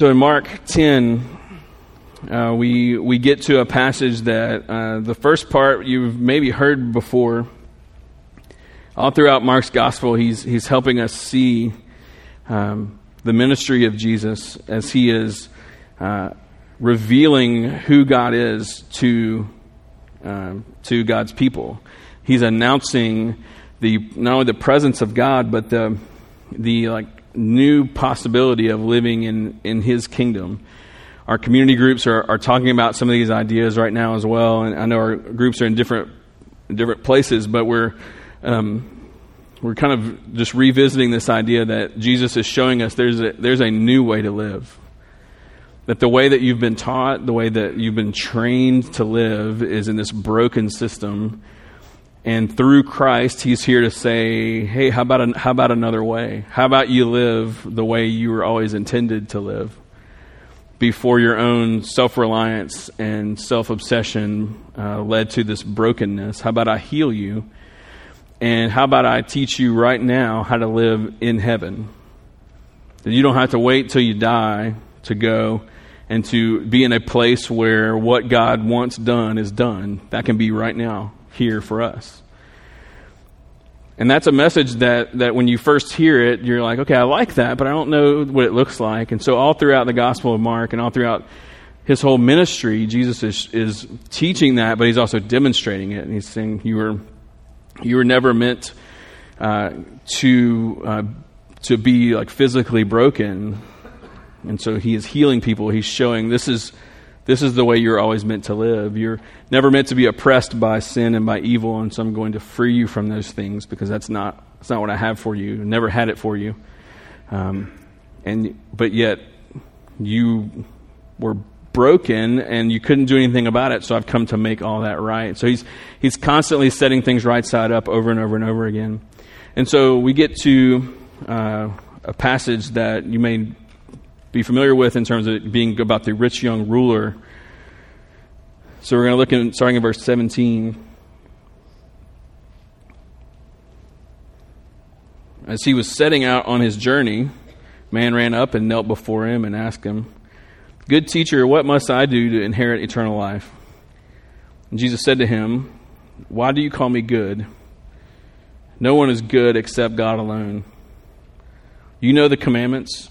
So in Mark 10, uh, we, we get to a passage that uh, the first part you've maybe heard before. All throughout Mark's gospel, he's, he's helping us see um, the ministry of Jesus as he is uh, revealing who God is to, um, to God's people. He's announcing the, not only the presence of God, but the, the like new possibility of living in, in His kingdom. Our community groups are, are talking about some of these ideas right now as well, and I know our groups are in different different places, but we're um, we're kind of just revisiting this idea that Jesus is showing us there's a, there's a new way to live. That the way that you've been taught, the way that you've been trained to live, is in this broken system and through Christ, He's here to say, hey, how about, an, how about another way? How about you live the way you were always intended to live? Before your own self reliance and self obsession uh, led to this brokenness. How about I heal you? And how about I teach you right now how to live in heaven? That you don't have to wait till you die to go and to be in a place where what God wants done is done. That can be right now here for us. And that's a message that, that when you first hear it, you're like, okay, I like that, but I don't know what it looks like. And so, all throughout the Gospel of Mark and all throughout his whole ministry, Jesus is, is teaching that, but he's also demonstrating it. And he's saying, you were, you were never meant uh, to, uh, to be like physically broken. And so, he is healing people. He's showing this is this is the way you're always meant to live. You're never meant to be oppressed by sin and by evil, and so I'm going to free you from those things because that's not, that's not what I have for you. Never had it for you. Um, and, but yet, you were broken and you couldn't do anything about it, so I've come to make all that right. So he's, he's constantly setting things right side up over and over and over again. And so we get to uh, a passage that you may be familiar with in terms of being about the rich young ruler. So we're going to look at starting in verse 17. As he was setting out on his journey, man ran up and knelt before him and asked him, Good teacher, what must I do to inherit eternal life? And Jesus said to him, Why do you call me good? No one is good except God alone. You know the commandments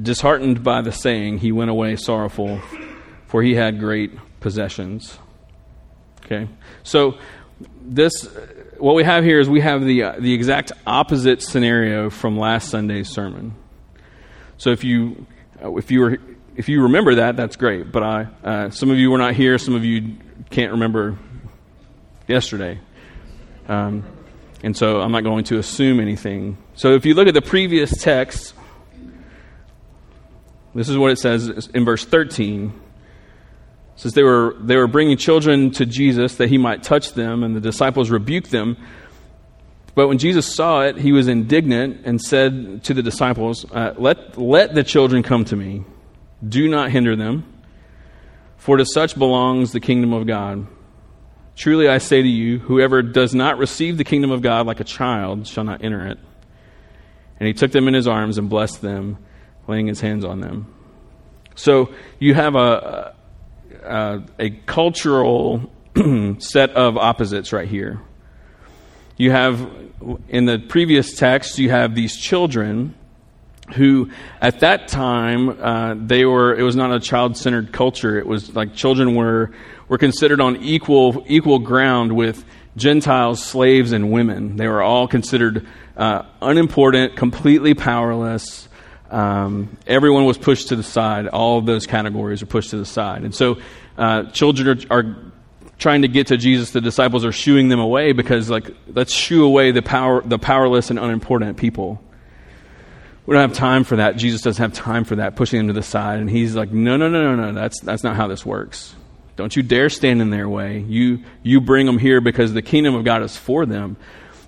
Disheartened by the saying, he went away sorrowful, for he had great possessions. Okay? So, this, what we have here is we have the, uh, the exact opposite scenario from last Sunday's sermon. So, if you, uh, if you were, if you remember that, that's great. But I, uh, some of you were not here, some of you can't remember yesterday. Um, and so I'm not going to assume anything. So if you look at the previous text, this is what it says in verse 13. It says they were, they were bringing children to Jesus that he might touch them, and the disciples rebuked them. But when Jesus saw it, he was indignant and said to the disciples, uh, let, let the children come to me. Do not hinder them, for to such belongs the kingdom of God. Truly I say to you, whoever does not receive the kingdom of God like a child shall not enter it. And he took them in his arms and blessed them laying his hands on them. So you have a, a, a cultural set of opposites right here. You have, in the previous text, you have these children who, at that time, uh, they were, it was not a child centered culture. It was like children were, were considered on equal, equal ground with Gentiles, slaves, and women. They were all considered uh, unimportant, completely powerless, um, everyone was pushed to the side. All of those categories are pushed to the side. And so uh, children are, are, trying to get to Jesus. The disciples are shooing them away because, like, let's shoo away the, power, the powerless and unimportant people. we don't have time for that. Jesus doesn't have time for that, pushing them to the side. And he's like, no, no, no, no, no, that's, that's not how this works. Don't you dare stand in their way. You, you bring them here because the kingdom of God is for them.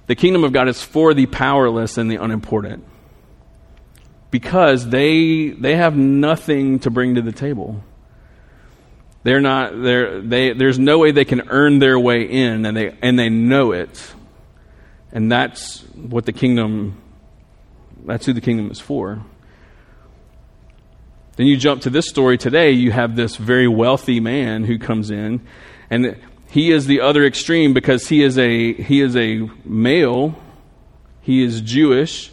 The kingdom of God is for the powerless and the unimportant. Because they, they have nothing to bring to the table. They're not, they're, they, there's no way they can earn their way in, and they, and they know it. And that's what the kingdom that's who the kingdom is for. Then you jump to this story today, you have this very wealthy man who comes in, and he is the other extreme because he is a he is a male, he is Jewish,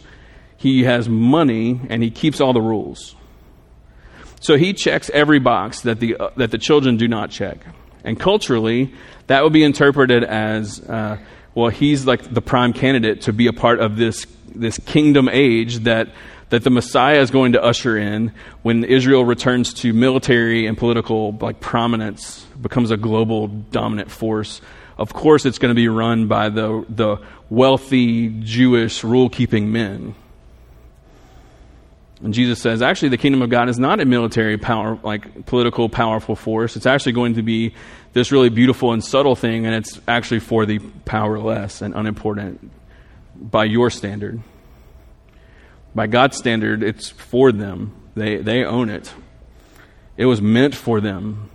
he has money, and he keeps all the rules. So he checks every box that the uh, that the children do not check, and culturally, that would be interpreted as uh, well. He's like the prime candidate to be a part of this this kingdom age that, that the Messiah is going to usher in when Israel returns to military and political like prominence, becomes a global dominant force. Of course, it's going to be run by the, the wealthy Jewish rule keeping men. And Jesus says, actually, the kingdom of God is not a military power, like political, powerful force. It's actually going to be this really beautiful and subtle thing, and it's actually for the powerless and unimportant by your standard. By God's standard, it's for them. They, they own it. It was meant for them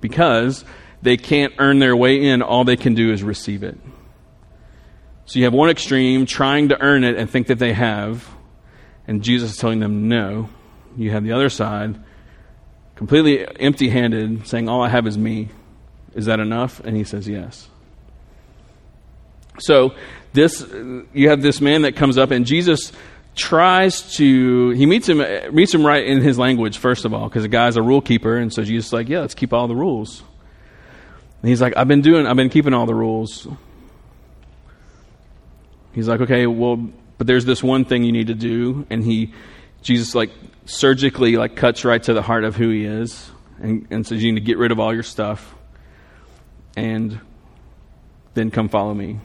because they can't earn their way in. All they can do is receive it. So you have one extreme trying to earn it and think that they have, and Jesus is telling them no. You have the other side completely empty handed saying, All I have is me. Is that enough? And he says, Yes. So this you have this man that comes up and Jesus tries to he meets him meets him right in his language first of all because the guy's a rule keeper and so Jesus is like yeah let's keep all the rules and he's like I've been doing I've been keeping all the rules he's like okay well but there's this one thing you need to do and he Jesus like surgically like cuts right to the heart of who he is and, and says you need to get rid of all your stuff and then come follow me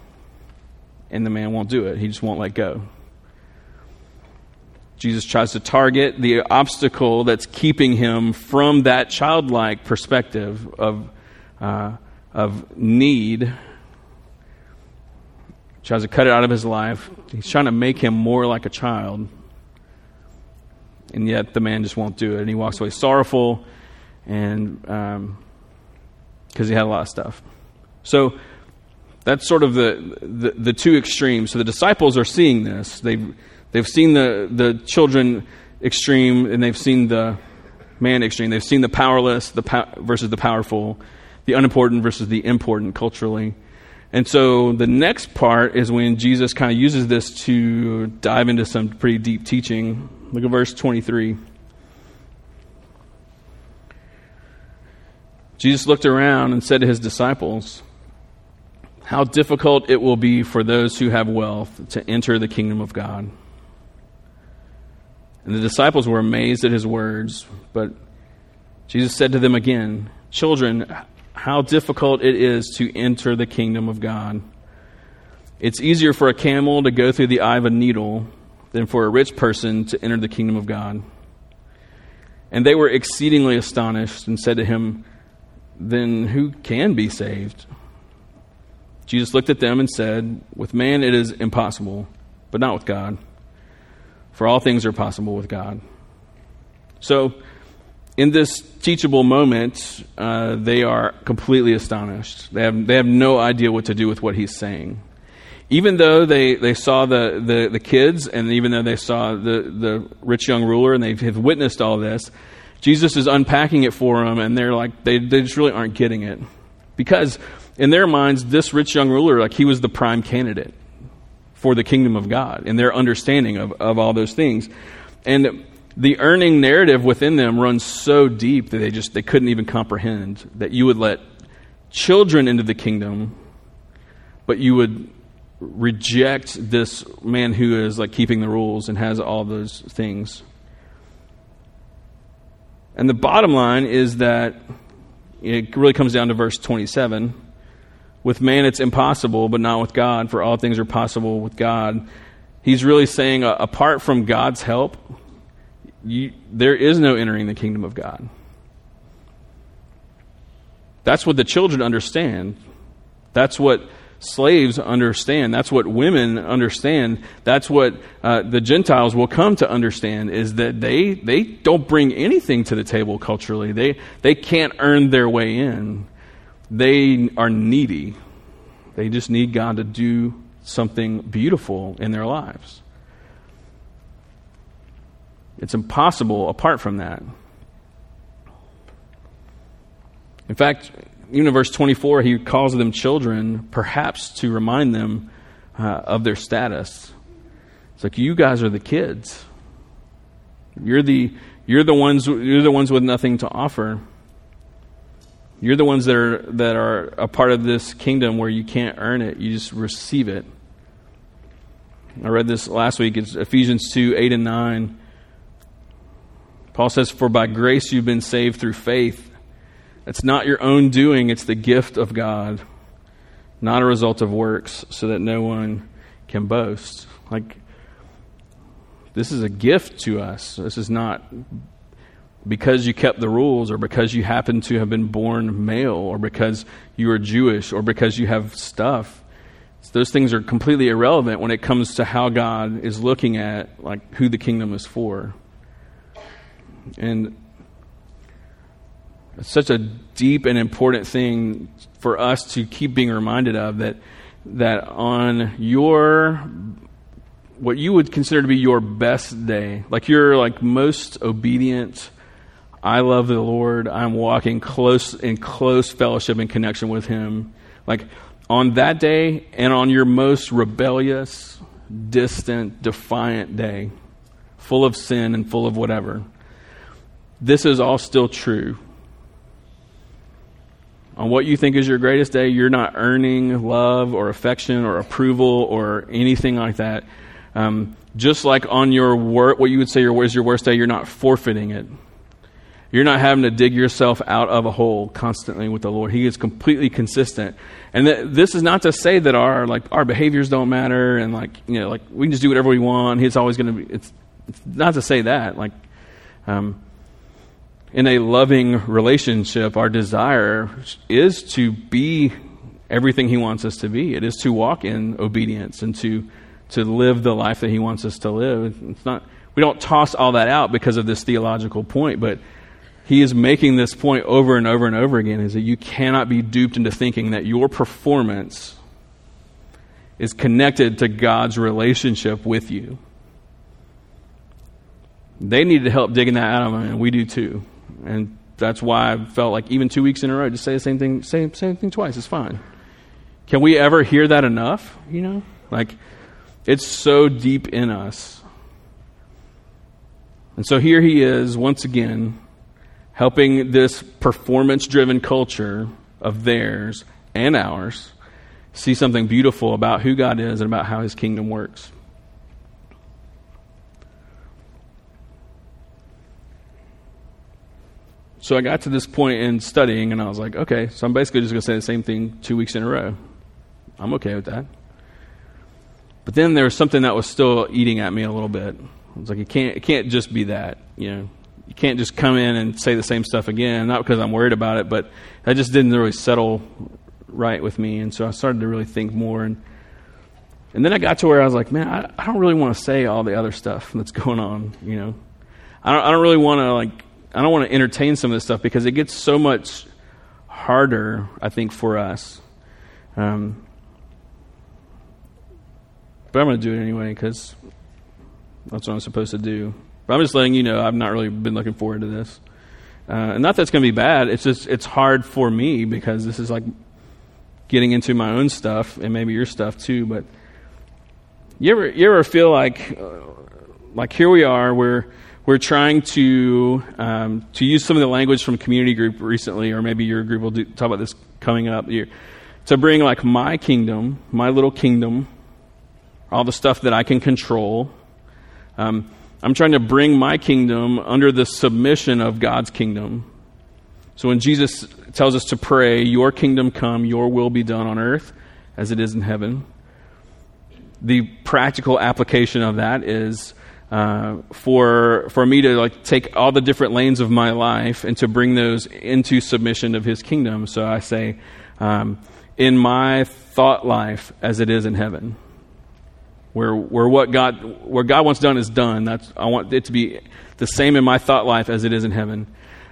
and the man won't do it. He just won't let go. Jesus tries to target the obstacle that's keeping him from that childlike perspective of, uh, of need. Tries to cut it out of his life. He's trying to make him more like a child. And yet the man just won't do it. And he walks away sorrowful and because um, he had a lot of stuff. So that's sort of the, the, the, two extremes. So the disciples are seeing this. They've, they've seen the, the children extreme and they've seen the man extreme. They've seen the powerless the pow- versus the powerful, the unimportant versus the important culturally. And so the next part is when Jesus kind of uses this to dive into some pretty deep teaching. Look at verse 23. Jesus looked around and said to his disciples, how difficult it will be for those who have wealth to enter the kingdom of God. And the disciples were amazed at his words, but Jesus said to them again, Children, how difficult it is to enter the kingdom of God. It's easier for a camel to go through the eye of a needle than for a rich person to enter the kingdom of God. And they were exceedingly astonished and said to him, Then who can be saved? Jesus looked at them and said, With man it is impossible, but not with God. For all things are possible with God. So, in this teachable moment, uh, they are completely astonished. They have, they have no idea what to do with what he's saying. Even though they, they saw the, the, the kids, and even though they saw the, the rich young ruler, and they have witnessed all this, Jesus is unpacking it for them, and they're like, they, they just really aren't getting it. Because in their minds, this rich young ruler, like he was the prime candidate for the kingdom of God in their understanding of, of all those things. And the earning narrative within them runs so deep that they just they couldn't even comprehend that you would let children into the kingdom, but you would reject this man who is like keeping the rules and has all those things. And the bottom line is that it really comes down to verse 27 with man, it's impossible, but not with God, for all things are possible with God. he's really saying, uh, apart from God's help, you, there is no entering the kingdom of God. That's what the children understand. That's what slaves understand. That's what women understand. That's what uh, the Gentiles will come to understand is that they, they don't bring anything to the table culturally. They, they can't earn their way in. They are needy. They just need God to do something beautiful in their lives. It's impossible apart from that. In fact, in verse 24, he calls them children, perhaps to remind them uh, of their status. It's like, you guys are the kids. You're the, you're, the ones, you're the ones with nothing to offer. You're the ones that are, that are a part of this kingdom where you can't earn it, you just receive it. I read this last week. It's Ephesians 2 8 and 9. Paul says, For by grace you've been saved through faith. It's not your own doing, it's the gift of God, not a result of works, so that no one can boast. Like, this is a gift to us. This is not because you kept the rules or because you happen to have been born male or because you are Jewish or because you have stuff. Those things are completely irrelevant when it comes to how God is looking at like who the kingdom is for. And it's such a deep and important thing for us to keep being reminded of that that on your what you would consider to be your best day, like your like most obedient, I love the Lord, I'm walking close in close fellowship and connection with him. Like on that day and on your most rebellious, distant, defiant day, full of sin and full of whatever. This is all still true on what you think is your greatest day, you're not earning love or affection or approval or anything like that. Um, just like on your wor- what you would say your, is your worst day, you're not forfeiting it. You're not having to dig yourself out of a hole constantly with the Lord. He is completely consistent. And th- this is not to say that our like our behaviors don't matter and like you know like we can just do whatever we want. He's always going to be. It's, it's not to say that like. Um, in a loving relationship, our desire is to be everything He wants us to be. It is to walk in obedience and to, to live the life that He wants us to live. It's not, we don't toss all that out because of this theological point, but He is making this point over and over and over again is that you cannot be duped into thinking that your performance is connected to God's relationship with you. They needed help digging that out of them, and we do too. And that's why I felt like even two weeks in a row, just say the same thing, same, same thing twice. It's fine. Can we ever hear that enough? You know? Like, it's so deep in us. And so here he is, once again, helping this performance driven culture of theirs and ours see something beautiful about who God is and about how his kingdom works. So I got to this point in studying, and I was like, okay, so I'm basically just going to say the same thing two weeks in a row. I'm okay with that. But then there was something that was still eating at me a little bit. I was like, it can't, it can't just be that, you know. You can't just come in and say the same stuff again, not because I'm worried about it, but that just didn't really settle right with me. And so I started to really think more. And, and then I got to where I was like, man, I, I don't really want to say all the other stuff that's going on, you know. I don't, I don't really want to, like, I don't want to entertain some of this stuff because it gets so much harder, I think, for us. Um, but I'm going to do it anyway because that's what I'm supposed to do. But I'm just letting you know I've not really been looking forward to this. Uh, and not that it's going to be bad. It's just it's hard for me because this is like getting into my own stuff and maybe your stuff too. But you ever you ever feel like uh, like here we are, we're we're trying to um, to use some of the language from community group recently, or maybe your group will do, talk about this coming up. to bring like my kingdom, my little kingdom, all the stuff that I can control. Um, I'm trying to bring my kingdom under the submission of God's kingdom. So when Jesus tells us to pray, "Your kingdom come, Your will be done on earth as it is in heaven," the practical application of that is uh, for for me to like take all the different lanes of my life and to bring those into submission of His kingdom. So I say, um, in my thought life as it is in heaven, where where what God where God wants done is done. That's I want it to be the same in my thought life as it is in heaven.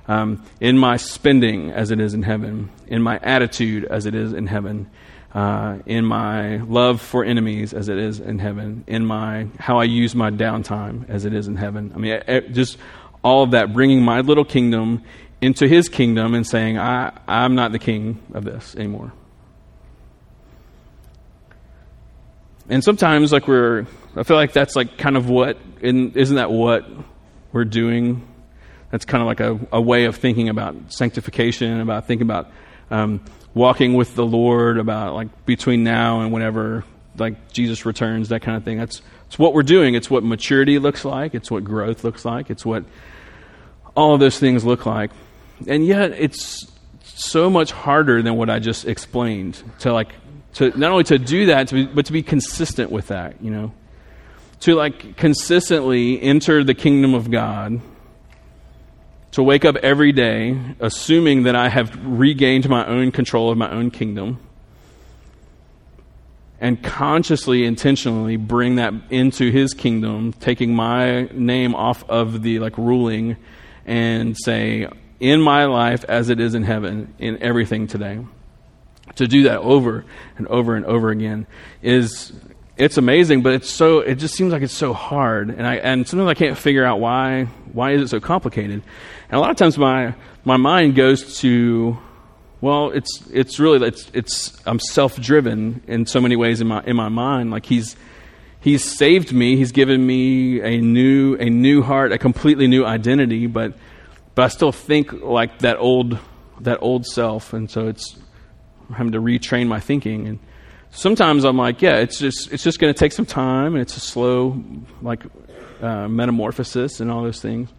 Um, in my spending as it is in heaven, in my attitude as it is in heaven, uh, in my love for enemies as it is in heaven, in my how I use my downtime as it is in heaven. I mean, just all of that, bringing my little kingdom into His kingdom and saying, I, I'm not the king of this anymore. And sometimes, like we're, I feel like that's like kind of what, isn't that what we're doing? That's kind of like a, a way of thinking about sanctification, about thinking about um, walking with the Lord, about like between now and whenever like Jesus returns, that kind of thing. That's it's what we're doing. It's what maturity looks like. It's what growth looks like. It's what all of those things look like. And yet, it's so much harder than what I just explained to like to not only to do that, to be, but to be consistent with that. You know, to like consistently enter the kingdom of God to wake up every day assuming that I have regained my own control of my own kingdom and consciously intentionally bring that into his kingdom taking my name off of the like ruling and say in my life as it is in heaven in everything today. To do that over and over and over again is it's amazing, but it's so it just seems like it's so hard, and I and sometimes I can't figure out why why is it so complicated. And a lot of times my my mind goes to, well, it's it's really it's it's I'm self driven in so many ways in my in my mind. Like he's he's saved me, he's given me a new a new heart, a completely new identity, but but I still think like that old that old self, and so it's I'm having to retrain my thinking and sometimes I'm like, yeah, it's just it's just going to take some time. And it's a slow like uh, metamorphosis and all those things.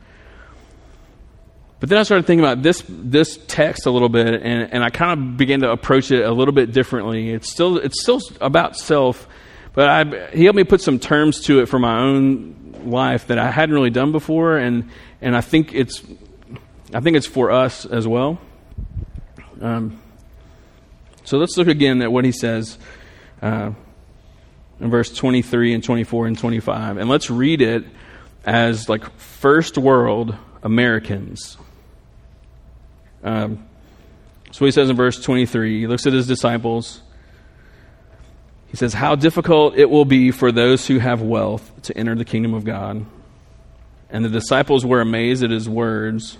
But then I started thinking about this this text a little bit, and, and I kind of began to approach it a little bit differently. It's still it's still about self, but I, he helped me put some terms to it for my own life that I hadn't really done before, and and I think it's I think it's for us as well. Um, so let's look again at what he says uh, in verse 23 and 24 and 25. And let's read it as like first world Americans. Um, so he says in verse 23, he looks at his disciples. He says, How difficult it will be for those who have wealth to enter the kingdom of God. And the disciples were amazed at his words.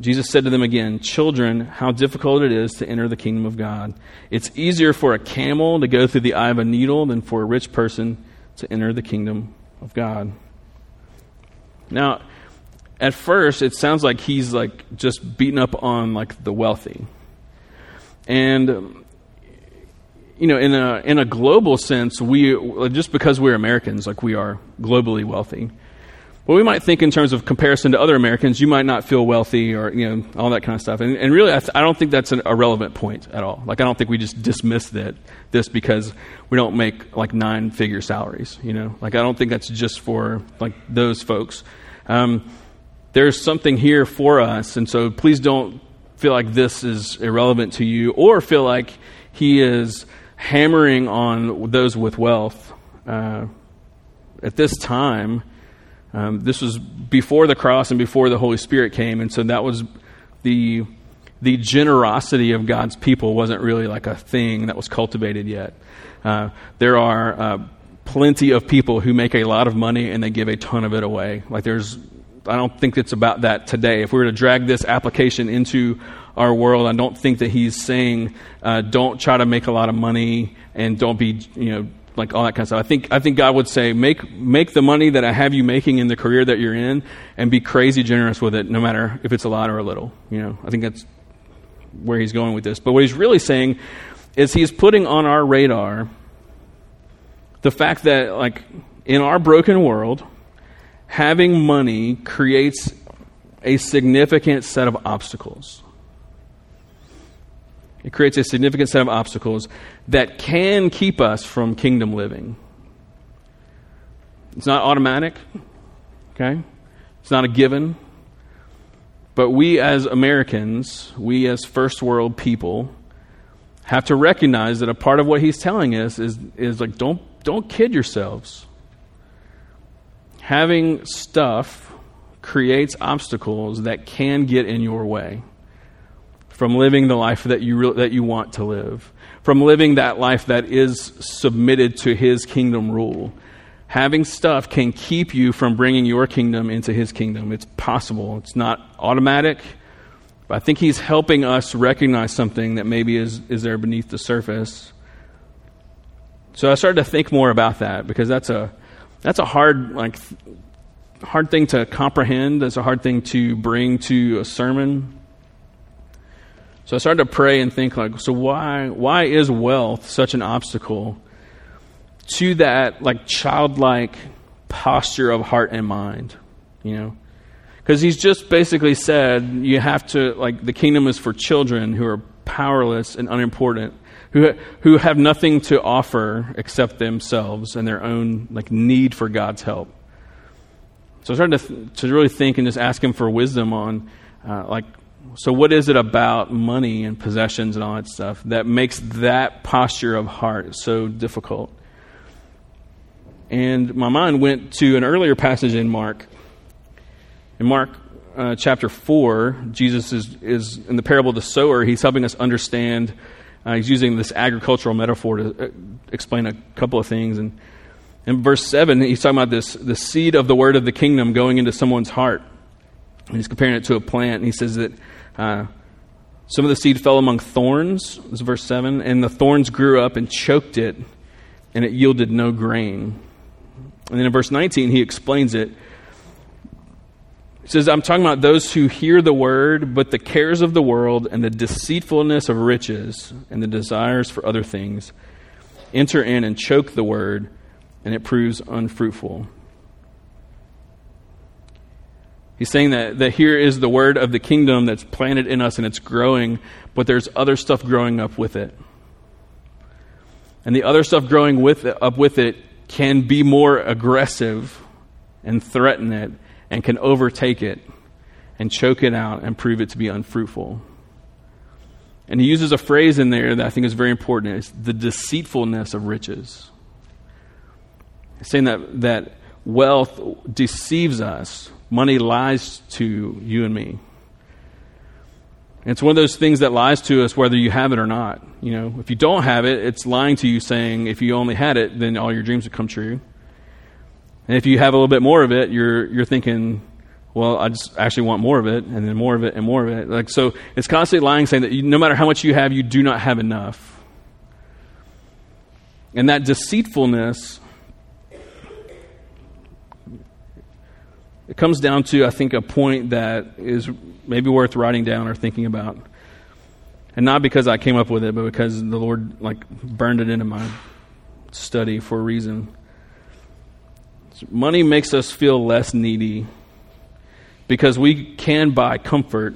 Jesus said to them again, Children, how difficult it is to enter the kingdom of God. It's easier for a camel to go through the eye of a needle than for a rich person to enter the kingdom of God. Now, at first, it sounds like he's like just beating up on like the wealthy. And, um, you know, in a, in a global sense, we, just because we're Americans, like we are globally wealthy. Well, we might think in terms of comparison to other Americans, you might not feel wealthy or, you know, all that kind of stuff. And, and really, I, th- I, don't think that's an, a relevant point at all. Like, I don't think we just dismiss that, this because we don't make, like, nine figure salaries, you know? Like, I don't think that's just for, like, those folks. Um, there's something here for us, and so please don't feel like this is irrelevant to you or feel like he is hammering on those with wealth. Uh, at this time, um, this was before the cross and before the Holy Spirit came, and so that was the the generosity of God's people wasn't really like a thing that was cultivated yet. Uh, there are uh, plenty of people who make a lot of money and they give a ton of it away. Like there's, I don't think it's about that today. If we were to drag this application into our world, I don't think that he's saying uh, don't try to make a lot of money and don't be you know like all that kind of stuff. I think I think God would say, make make the money that I have you making in the career that you're in, and be crazy generous with it, no matter if it's a lot or a little. You know, I think that's where he's going with this. But what he's really saying is he's putting on our radar the fact that, like, in our broken world, having money creates a significant set of obstacles. It creates a significant set of obstacles that can keep us from kingdom living. It's not automatic, okay? It's not a given. But we as Americans, we as first world people, have to recognize that a part of what he's telling us is, is like, don't, don't kid yourselves. Having stuff creates obstacles that can get in your way from living the life that you, re- that you want to live, from living that life that is submitted to his kingdom rule. Having stuff can keep you from bringing your kingdom into his kingdom. It's possible, it's not automatic. But I think he's helping us recognize something that maybe is, is there beneath the surface. So I started to think more about that because that's a that's a hard like hard thing to comprehend. That's a hard thing to bring to a sermon. So I started to pray and think like, so why why is wealth such an obstacle to that like childlike posture of heart and mind? You know, because he's just basically said you have to like the kingdom is for children who are powerless and unimportant, who who have nothing to offer except themselves and their own like need for God's help. So I started to, th- to really think and just ask him for wisdom on uh, like so, what is it about money and possessions and all that stuff that makes that posture of heart so difficult? And my mind went to an earlier passage in Mark. In Mark uh, chapter 4, Jesus is, is in the parable of the sower, he's helping us understand. Uh, he's using this agricultural metaphor to uh, explain a couple of things. And in verse 7, he's talking about this the seed of the word of the kingdom going into someone's heart. And he's comparing it to a plant. And he says that uh, some of the seed fell among thorns, this is verse 7, and the thorns grew up and choked it, and it yielded no grain. And then in verse 19, he explains it. He says, I'm talking about those who hear the word, but the cares of the world and the deceitfulness of riches and the desires for other things enter in and choke the word, and it proves unfruitful. He's saying that, that here is the word of the kingdom that's planted in us and it's growing, but there's other stuff growing up with it. And the other stuff growing with it, up with it can be more aggressive and threaten it and can overtake it and choke it out and prove it to be unfruitful. And he uses a phrase in there that I think is very important. It's the deceitfulness of riches. He's saying that, that wealth deceives us Money lies to you and me. It's one of those things that lies to us whether you have it or not. You know, if you don't have it, it's lying to you saying if you only had it, then all your dreams would come true. And if you have a little bit more of it, you're you're thinking, well, I just actually want more of it, and then more of it, and more of it. Like so, it's constantly lying, saying that you, no matter how much you have, you do not have enough. And that deceitfulness It comes down to, I think, a point that is maybe worth writing down or thinking about. And not because I came up with it, but because the Lord like burned it into my study for a reason. Money makes us feel less needy because we can buy comfort,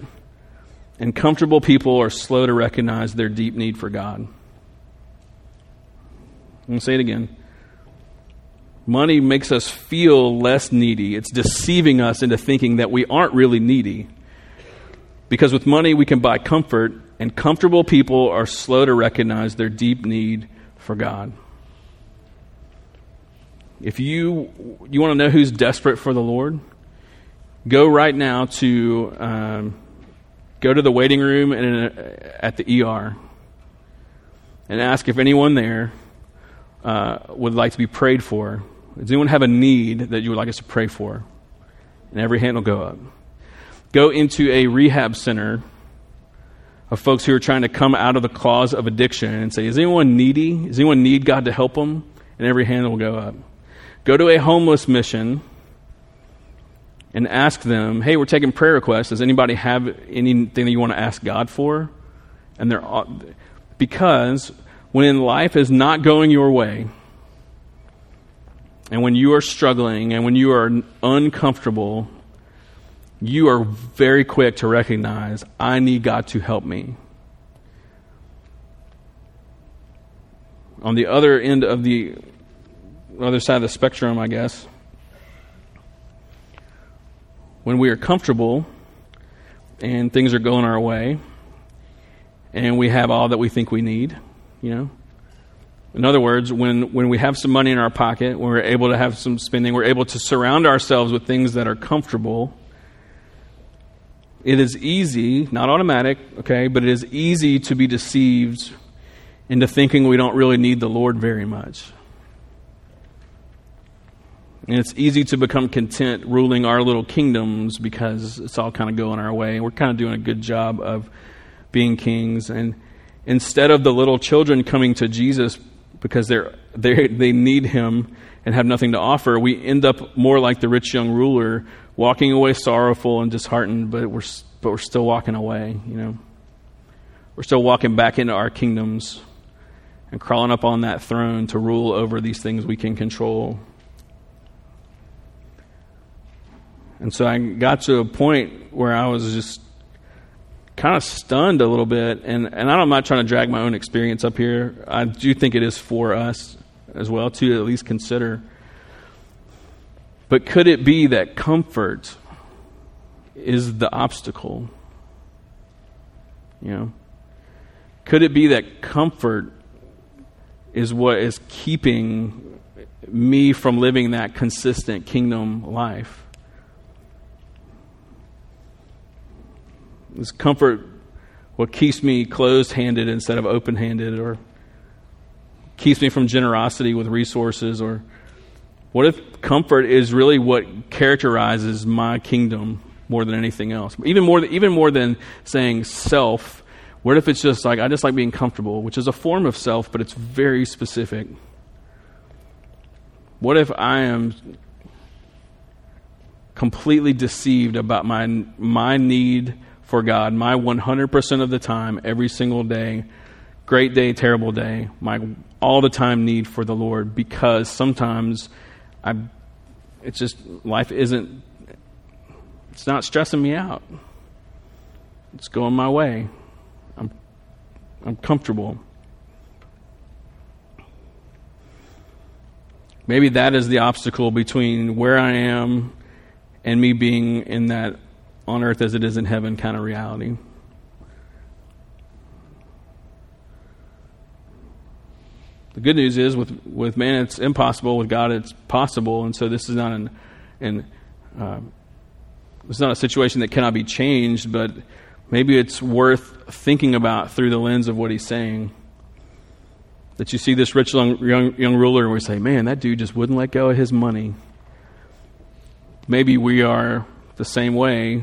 and comfortable people are slow to recognize their deep need for God. I'm going to say it again. Money makes us feel less needy. It's deceiving us into thinking that we aren't really needy. Because with money, we can buy comfort, and comfortable people are slow to recognize their deep need for God. If you, you want to know who's desperate for the Lord, go right now to um, go to the waiting room and at the ER and ask if anyone there uh, would like to be prayed for does anyone have a need that you would like us to pray for? And every hand will go up. Go into a rehab center of folks who are trying to come out of the claws of addiction and say, Is anyone needy? Does anyone need God to help them? And every hand will go up. Go to a homeless mission and ask them, Hey, we're taking prayer requests. Does anybody have anything that you want to ask God for? And they're because when life is not going your way, and when you are struggling and when you are uncomfortable, you are very quick to recognize, I need God to help me. On the other end of the other side of the spectrum, I guess, when we are comfortable and things are going our way and we have all that we think we need, you know, in other words, when, when we have some money in our pocket, when we're able to have some spending, we're able to surround ourselves with things that are comfortable. It is easy, not automatic, okay, but it is easy to be deceived into thinking we don't really need the Lord very much. And it's easy to become content ruling our little kingdoms because it's all kind of going our way. We're kind of doing a good job of being kings. And instead of the little children coming to Jesus because they're, they they need him and have nothing to offer, we end up more like the rich young ruler, walking away sorrowful and disheartened, but we're, but we're still walking away, you know. We're still walking back into our kingdoms and crawling up on that throne to rule over these things we can control. And so I got to a point where I was just kind of stunned a little bit. And, and I'm not trying to drag my own experience up here. I do think it is for us as well to at least consider. But could it be that comfort is the obstacle? You know? Could it be that comfort is what is keeping me from living that consistent kingdom life? Is comfort what keeps me closed handed instead of open handed, or keeps me from generosity with resources? Or what if comfort is really what characterizes my kingdom more than anything else? Even more, even more than saying self, what if it's just like, I just like being comfortable, which is a form of self, but it's very specific? What if I am completely deceived about my, my need for God, my 100% of the time, every single day, great day, terrible day, my all the time need for the Lord because sometimes I it's just life isn't it's not stressing me out. It's going my way. I'm I'm comfortable. Maybe that is the obstacle between where I am and me being in that on earth as it is in heaven kind of reality. The good news is with, with man it's impossible, with God it's possible, and so this is not an, an uh, it's not a situation that cannot be changed, but maybe it's worth thinking about through the lens of what he's saying. That you see this rich young, young, young ruler and we say, man, that dude just wouldn't let go of his money. Maybe we are the same way,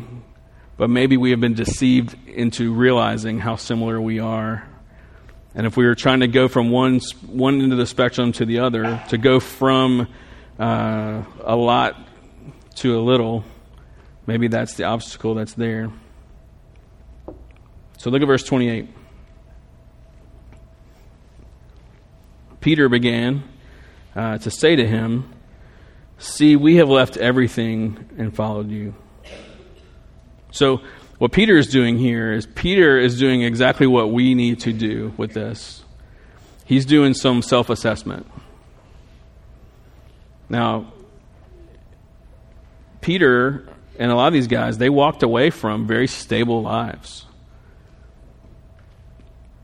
but maybe we have been deceived into realizing how similar we are. And if we were trying to go from one, one end of the spectrum to the other, to go from uh, a lot to a little, maybe that's the obstacle that's there. So look at verse 28. Peter began uh, to say to him, See, we have left everything and followed you. So, what Peter is doing here is Peter is doing exactly what we need to do with this. He's doing some self assessment. Now, Peter and a lot of these guys, they walked away from very stable lives.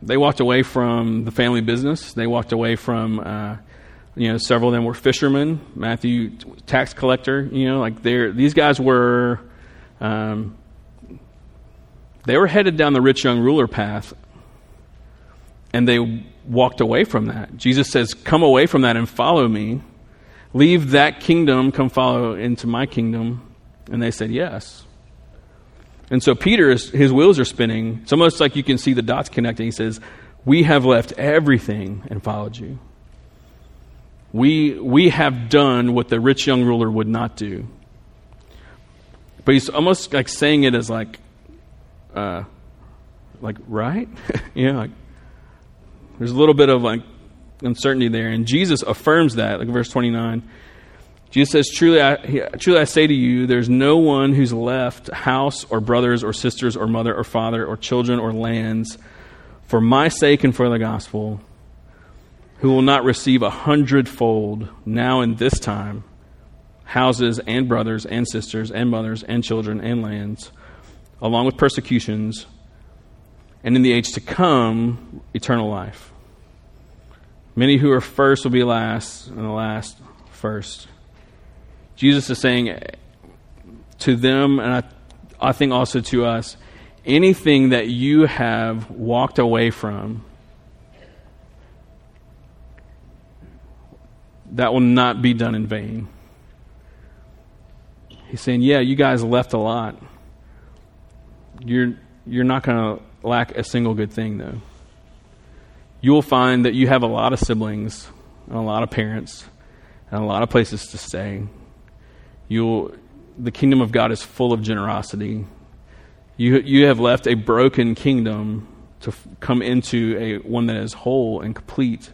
They walked away from the family business. They walked away from, uh, you know, several of them were fishermen. Matthew, tax collector. You know, like they're these guys were um, they were headed down the rich young ruler path, and they walked away from that. Jesus says, Come away from that and follow me. Leave that kingdom, come follow into my kingdom. And they said, Yes. And so Peter, is, his wheels are spinning. It's almost like you can see the dots connecting. He says, We have left everything and followed you. We, we have done what the rich young ruler would not do. But he's almost like saying it as like, uh, like right? you know, like there's a little bit of like uncertainty there, and Jesus affirms that. Like verse 29, Jesus says, "Truly, I, truly I say to you, there's no one who's left house or brothers or sisters or mother or father or children or lands for my sake and for the gospel." Who will not receive a hundredfold now in this time houses and brothers and sisters and mothers and children and lands, along with persecutions, and in the age to come, eternal life. Many who are first will be last, and the last first. Jesus is saying to them, and I, I think also to us, anything that you have walked away from, that will not be done in vain. He's saying, Yeah, you guys left a lot. You're, you're not going to lack a single good thing, though. You will find that you have a lot of siblings and a lot of parents and a lot of places to stay. You'll, the kingdom of God is full of generosity. You, you have left a broken kingdom to f- come into a one that is whole and complete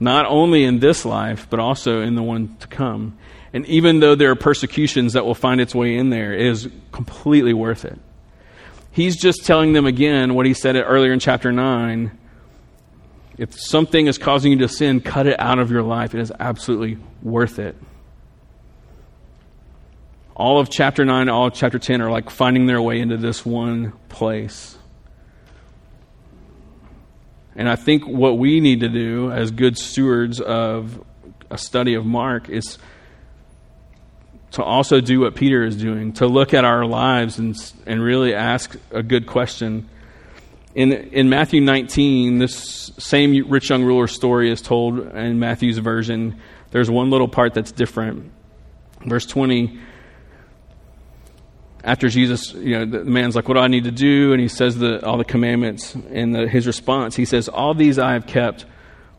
not only in this life, but also in the one to come. And even though there are persecutions that will find its way in there, it is completely worth it. He's just telling them again what he said earlier in chapter 9. If something is causing you to sin, cut it out of your life. It is absolutely worth it. All of chapter 9, all of chapter 10 are like finding their way into this one place. And I think what we need to do as good stewards of a study of Mark is to also do what Peter is doing, to look at our lives and, and really ask a good question. In, in Matthew 19, this same rich young ruler story is told in Matthew's version. There's one little part that's different. Verse 20 after Jesus, you know, the man's like, What do I need to do? And he says the, all the commandments. And the, his response, he says, All these I have kept.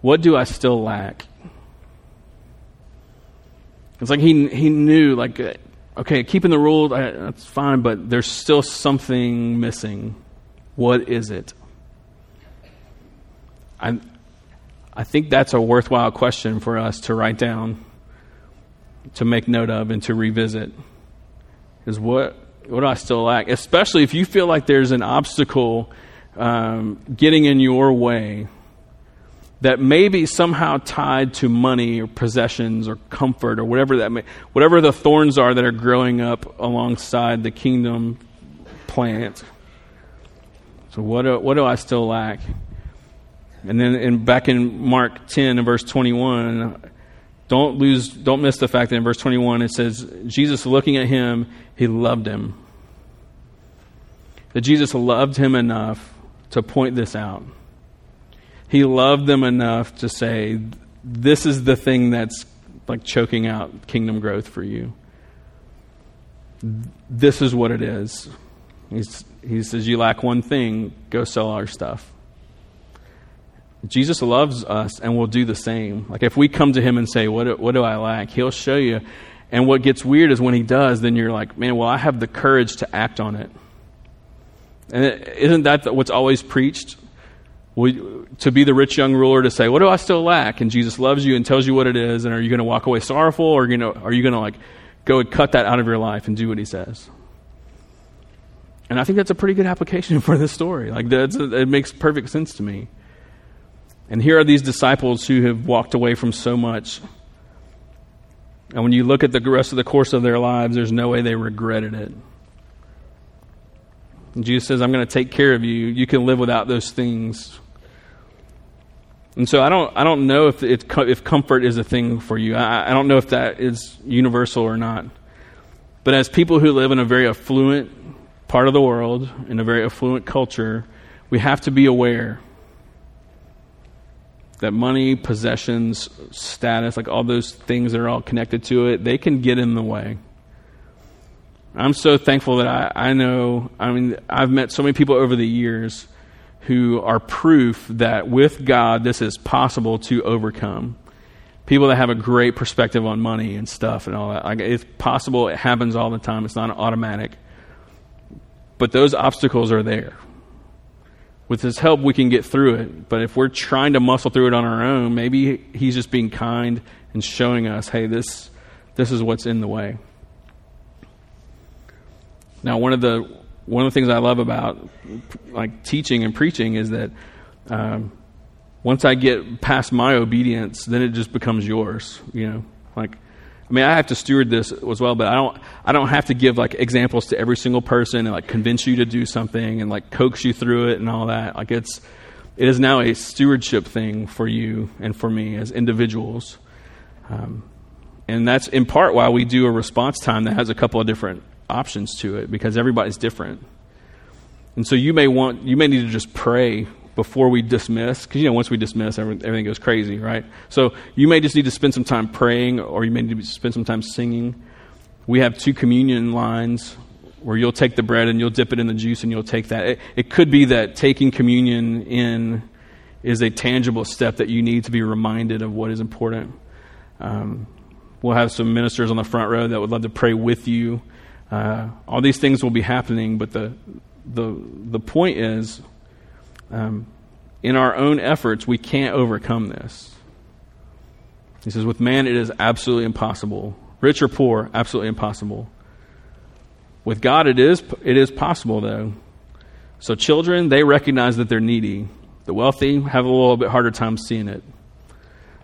What do I still lack? It's like he, he knew, like, okay, keeping the rules, that's fine, but there's still something missing. What is it? I, I think that's a worthwhile question for us to write down, to make note of, and to revisit. Is what what do I still lack? Especially if you feel like there's an obstacle um, getting in your way that may be somehow tied to money or possessions or comfort or whatever that may, whatever the thorns are that are growing up alongside the kingdom plant. So what do, what do I still lack? And then in, back in Mark 10 and verse 21, don't lose, don't miss the fact that in verse 21 it says, Jesus looking at him, he loved him. That Jesus loved him enough to point this out. He loved them enough to say, This is the thing that's like choking out kingdom growth for you. This is what it is. He's, he says, You lack one thing, go sell our stuff. Jesus loves us and will do the same. Like if we come to him and say, What, what do I lack? He'll show you. And what gets weird is when he does, then you're like, Man, well, I have the courage to act on it. And isn't that what's always preached? To be the rich young ruler to say, "What do I still lack?" And Jesus loves you and tells you what it is. And are you going to walk away sorrowful, or you know, are you going to like go and cut that out of your life and do what He says? And I think that's a pretty good application for this story. Like that's it makes perfect sense to me. And here are these disciples who have walked away from so much. And when you look at the rest of the course of their lives, there's no way they regretted it. And Jesus says, I'm going to take care of you. You can live without those things. And so I don't, I don't know if, if comfort is a thing for you. I, I don't know if that is universal or not. But as people who live in a very affluent part of the world, in a very affluent culture, we have to be aware that money, possessions, status, like all those things that are all connected to it, they can get in the way. I'm so thankful that I, I know, I mean, I've met so many people over the years who are proof that with God, this is possible to overcome. People that have a great perspective on money and stuff and all that. It's possible, it happens all the time, it's not automatic. But those obstacles are there. With his help, we can get through it. But if we're trying to muscle through it on our own, maybe he's just being kind and showing us, hey, this, this is what's in the way. Now, one of the one of the things I love about like teaching and preaching is that um, once I get past my obedience, then it just becomes yours. You know, like I mean, I have to steward this as well, but I don't, I don't have to give like examples to every single person and like convince you to do something and like coax you through it and all that. Like it's, it is now a stewardship thing for you and for me as individuals. Um, and that's in part why we do a response time that has a couple of different options to it because everybody's different. And so you may want, you may need to just pray before we dismiss, because you know once we dismiss, everything goes crazy, right? So you may just need to spend some time praying, or you may need to spend some time singing. We have two communion lines where you'll take the bread and you'll dip it in the juice and you'll take that. It, it could be that taking communion in is a tangible step that you need to be reminded of what is important. Um, we'll have some ministers on the front row that would love to pray with you. Uh, all these things will be happening, but the the the point is um, in our own efforts, we can't overcome this. He says, with man, it is absolutely impossible. Rich or poor, absolutely impossible. With God, it is, it is possible, though. So, children, they recognize that they're needy. The wealthy have a little bit harder time seeing it.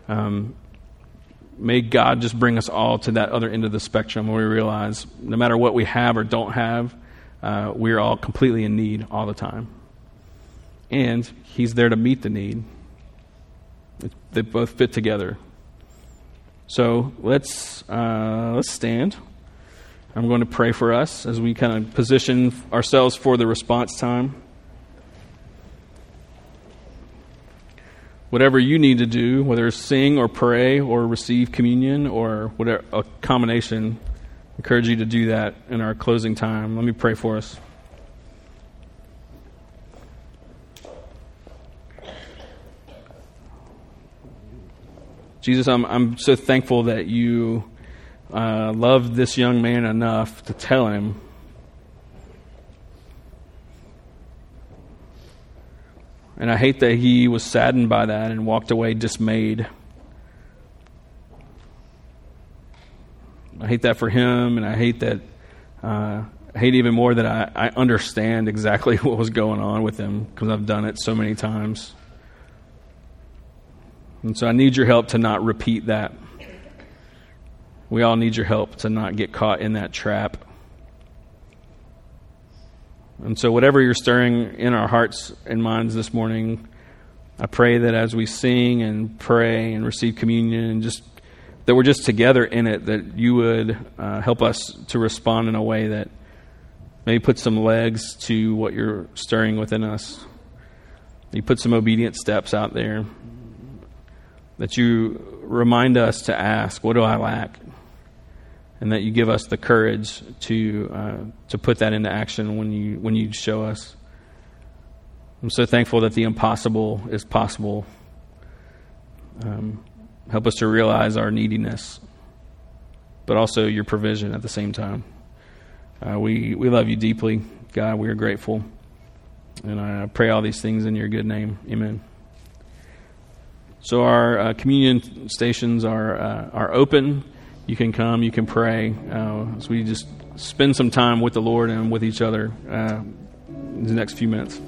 Um, may God just bring us all to that other end of the spectrum where we realize no matter what we have or don't have, uh, we're all completely in need all the time and he's there to meet the need. They both fit together. So let's uh, let's stand. I'm going to pray for us as we kind of position ourselves for the response time. Whatever you need to do, whether it's sing or pray or receive communion or whatever a combination, I encourage you to do that in our closing time. Let me pray for us. Jesus, I'm, I'm so thankful that you uh, loved this young man enough to tell him. And I hate that he was saddened by that and walked away dismayed. I hate that for him, and I hate that. Uh, I hate even more that I, I understand exactly what was going on with him because I've done it so many times. And so I need your help to not repeat that. We all need your help to not get caught in that trap. And so, whatever you're stirring in our hearts and minds this morning, I pray that as we sing and pray and receive communion and just that we're just together in it, that you would uh, help us to respond in a way that maybe put some legs to what you're stirring within us. You put some obedient steps out there that you remind us to ask, What do I lack? And that you give us the courage to, uh, to put that into action when you, when you show us. I'm so thankful that the impossible is possible. Um, help us to realize our neediness, but also your provision at the same time. Uh, we, we love you deeply, God. We are grateful. And I pray all these things in your good name. Amen. So our uh, communion stations are uh, are open. You can come. You can pray. Uh, as we just spend some time with the Lord and with each other uh, the next few minutes.